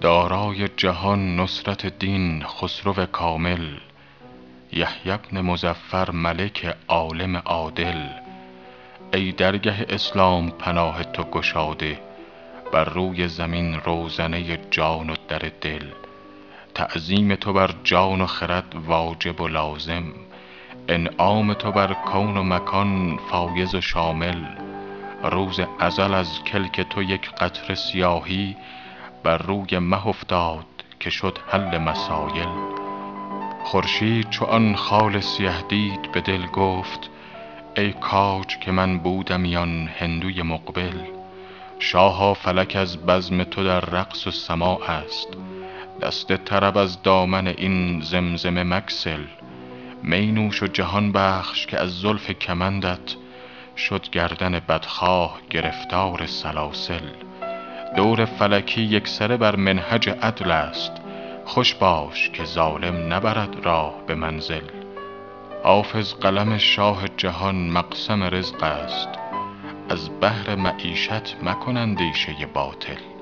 دارای جهان نصرت دین خسرو کامل یحیی بن مظفر ملک عالم عادل. ای درگه اسلام پناه تو گشاده بر روی زمین روزنه جان و در دل. تعظیم تو بر جان و خرد واجب و لازم. انعام تو بر کون و مکان فایض و شامل. روز ازل از کلک تو یک قطره سیاهی بر روی مه افتاد که شد حل مسایل. خورشید چو آن خال سیه دید به دل گفت ای کاج که من بودمی آن هندوی مقبل. شاها فلک از بزم تو در رقص و سماع است. دست طرب از دامن این زمزمه مگسل می نوش و جهان بخش که از زلف کمندت شد گردن بدخواه گرفتار سلاسل. دور فلکی یکسره بر منهج عدل است. خوش باش که ظالم نبرد راه به منزل. حافظ قلم شاه جهان مقسم رزق است. از بهر معیشت مکن اندیشه باطل.